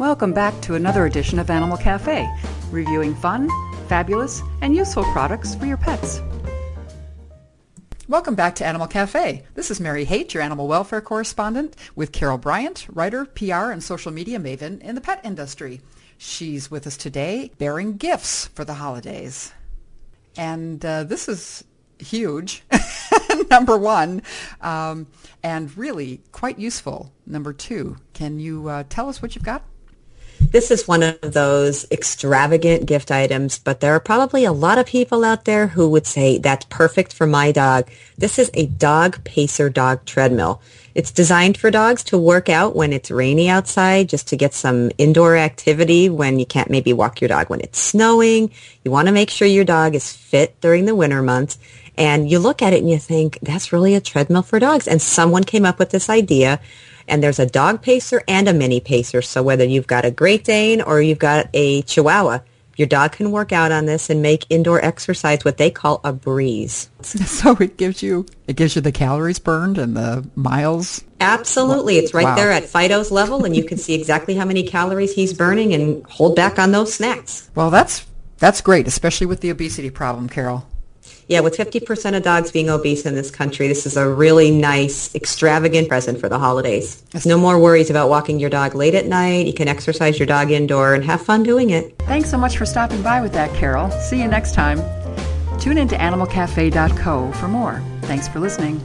Welcome back to another edition of Animal Cafe, reviewing fun, fabulous, and useful products for your pets. Welcome back to Animal Cafe. This is Mary Haight, your animal welfare correspondent, with Carol Bryant, writer, PR, and social media maven in the pet industry. She's with us today bearing gifts for the holidays. And uh, this is huge, number one, um, and really quite useful, number two. Can you uh, tell us what you've got? This is one of those extravagant gift items, but there are probably a lot of people out there who would say that's perfect for my dog. This is a dog pacer dog treadmill. It's designed for dogs to work out when it's rainy outside, just to get some indoor activity when you can't maybe walk your dog when it's snowing. You want to make sure your dog is fit during the winter months. And you look at it and you think, that's really a treadmill for dogs. And someone came up with this idea and there's a dog pacer and a mini pacer. So whether you've got a Great Dane or you've got a Chihuahua, your dog can work out on this and make indoor exercise what they call a breeze. So it gives you it gives you the calories burned and the miles. Absolutely. It's right wow. there at Fido's level and you can see exactly how many calories he's burning and hold back on those snacks. Well, that's that's great, especially with the obesity problem, Carol yeah, with 50% of dogs being obese in this country, this is a really nice, extravagant present for the holidays. There's no more worries about walking your dog late at night. You can exercise your dog indoor and have fun doing it. Thanks so much for stopping by with that, Carol. See you next time. Tune in to animalcafe.co for more. Thanks for listening.